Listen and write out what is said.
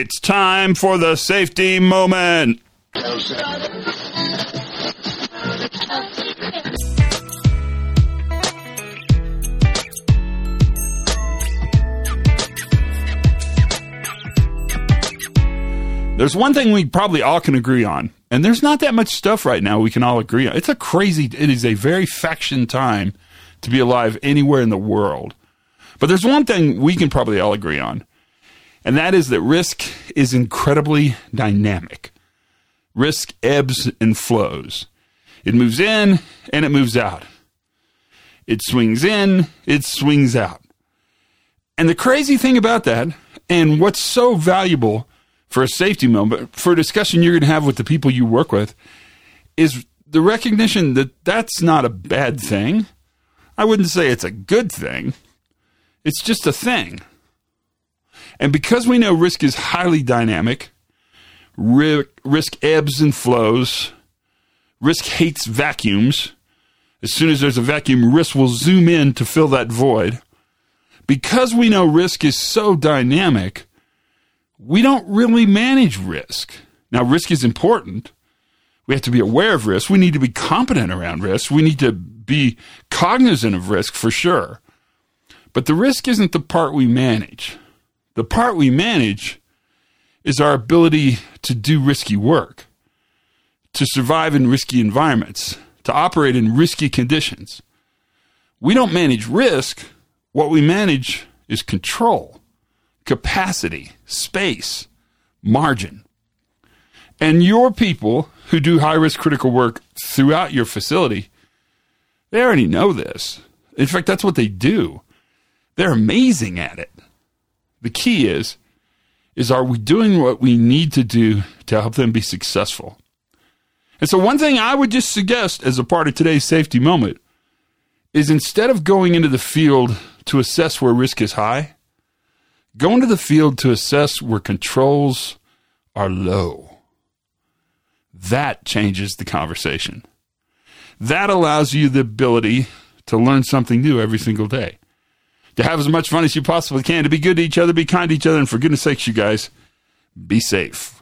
It's time for the safety moment. There's one thing we probably all can agree on, and there's not that much stuff right now we can all agree on. It's a crazy, it is a very faction time to be alive anywhere in the world. But there's one thing we can probably all agree on, and that is that risk is incredibly dynamic. Risk ebbs and flows. It moves in and it moves out. It swings in, it swings out. And the crazy thing about that, and what's so valuable for a safety moment, for a discussion you're going to have with the people you work with, is the recognition that that's not a bad thing. I wouldn't say it's a good thing. It's just a thing. And because we know risk is highly dynamic, risk ebbs and flows, risk hates vacuums. As soon as there's a vacuum, risk will zoom in to fill that void. Because we know risk is so dynamic, we don't really manage risk. Now, risk is important. We have to be aware of risk. We need to be competent around risk. We need to be cognizant of risk for sure. But the risk isn't the part we manage. The part we manage is our ability to do risky work, to survive in risky environments, to operate in risky conditions. We don't manage risk. What we manage is control capacity, space, margin. And your people who do high risk critical work throughout your facility, they already know this. In fact, that's what they do. They're amazing at it. The key is is are we doing what we need to do to help them be successful? And so one thing I would just suggest as a part of today's safety moment is instead of going into the field to assess where risk is high, Go into the field to assess where controls are low. That changes the conversation. That allows you the ability to learn something new every single day. To have as much fun as you possibly can, to be good to each other, be kind to each other, and for goodness sakes, you guys, be safe.